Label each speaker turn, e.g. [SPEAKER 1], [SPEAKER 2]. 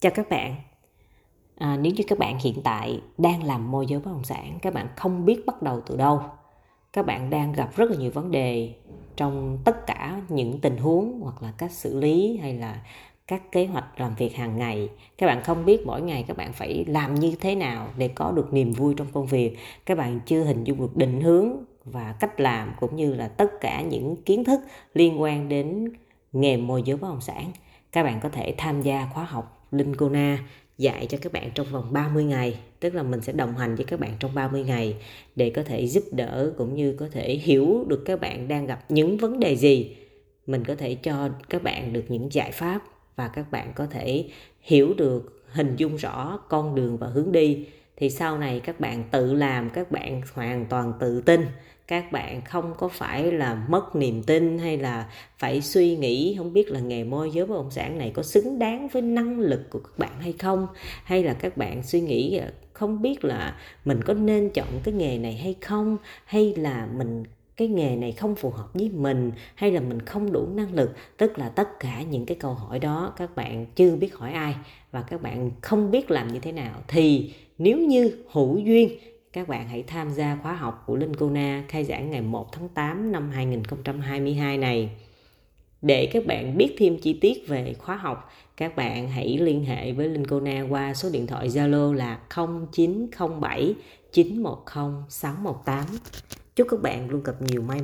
[SPEAKER 1] Chào các bạn. À, nếu như các bạn hiện tại đang làm môi giới bất động sản, các bạn không biết bắt đầu từ đâu, các bạn đang gặp rất là nhiều vấn đề trong tất cả những tình huống hoặc là cách xử lý hay là các kế hoạch làm việc hàng ngày. Các bạn không biết mỗi ngày các bạn phải làm như thế nào để có được niềm vui trong công việc. Các bạn chưa hình dung được định hướng và cách làm cũng như là tất cả những kiến thức liên quan đến nghề môi giới bất động sản. Các bạn có thể tham gia khóa học Linh na dạy cho các bạn trong vòng 30 ngày. Tức là mình sẽ đồng hành với các bạn trong 30 ngày để có thể giúp đỡ cũng như có thể hiểu được các bạn đang gặp những vấn đề gì. Mình có thể cho các bạn được những giải pháp và các bạn có thể hiểu được, hình dung rõ con đường và hướng đi thì sau này các bạn tự làm, các bạn hoàn toàn tự tin. Các bạn không có phải là mất niềm tin hay là phải suy nghĩ, không biết là nghề môi giới bất động sản này có xứng đáng với năng lực của các bạn hay không? Hay là các bạn suy nghĩ không biết là mình có nên chọn cái nghề này hay không? Hay là mình cái nghề này không phù hợp với mình hay là mình không đủ năng lực tức là tất cả những cái câu hỏi đó các bạn chưa biết hỏi ai và các bạn không biết làm như thế nào thì nếu như hữu duyên các bạn hãy tham gia khóa học của Linh Cô Na khai giảng ngày 1 tháng 8 năm 2022 này. Để các bạn biết thêm chi tiết về khóa học, các bạn hãy liên hệ với Linh Cô Na qua số điện thoại Zalo là 0907 910 618. Chúc các bạn luôn gặp nhiều may